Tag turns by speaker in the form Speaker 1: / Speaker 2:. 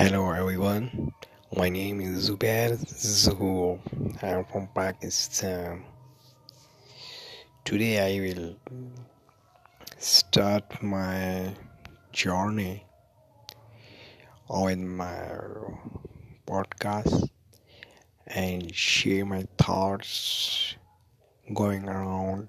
Speaker 1: Hello everyone, my name is Zubair Zuhur. I'm from Pakistan. Today I will start my journey on my podcast and share my thoughts going around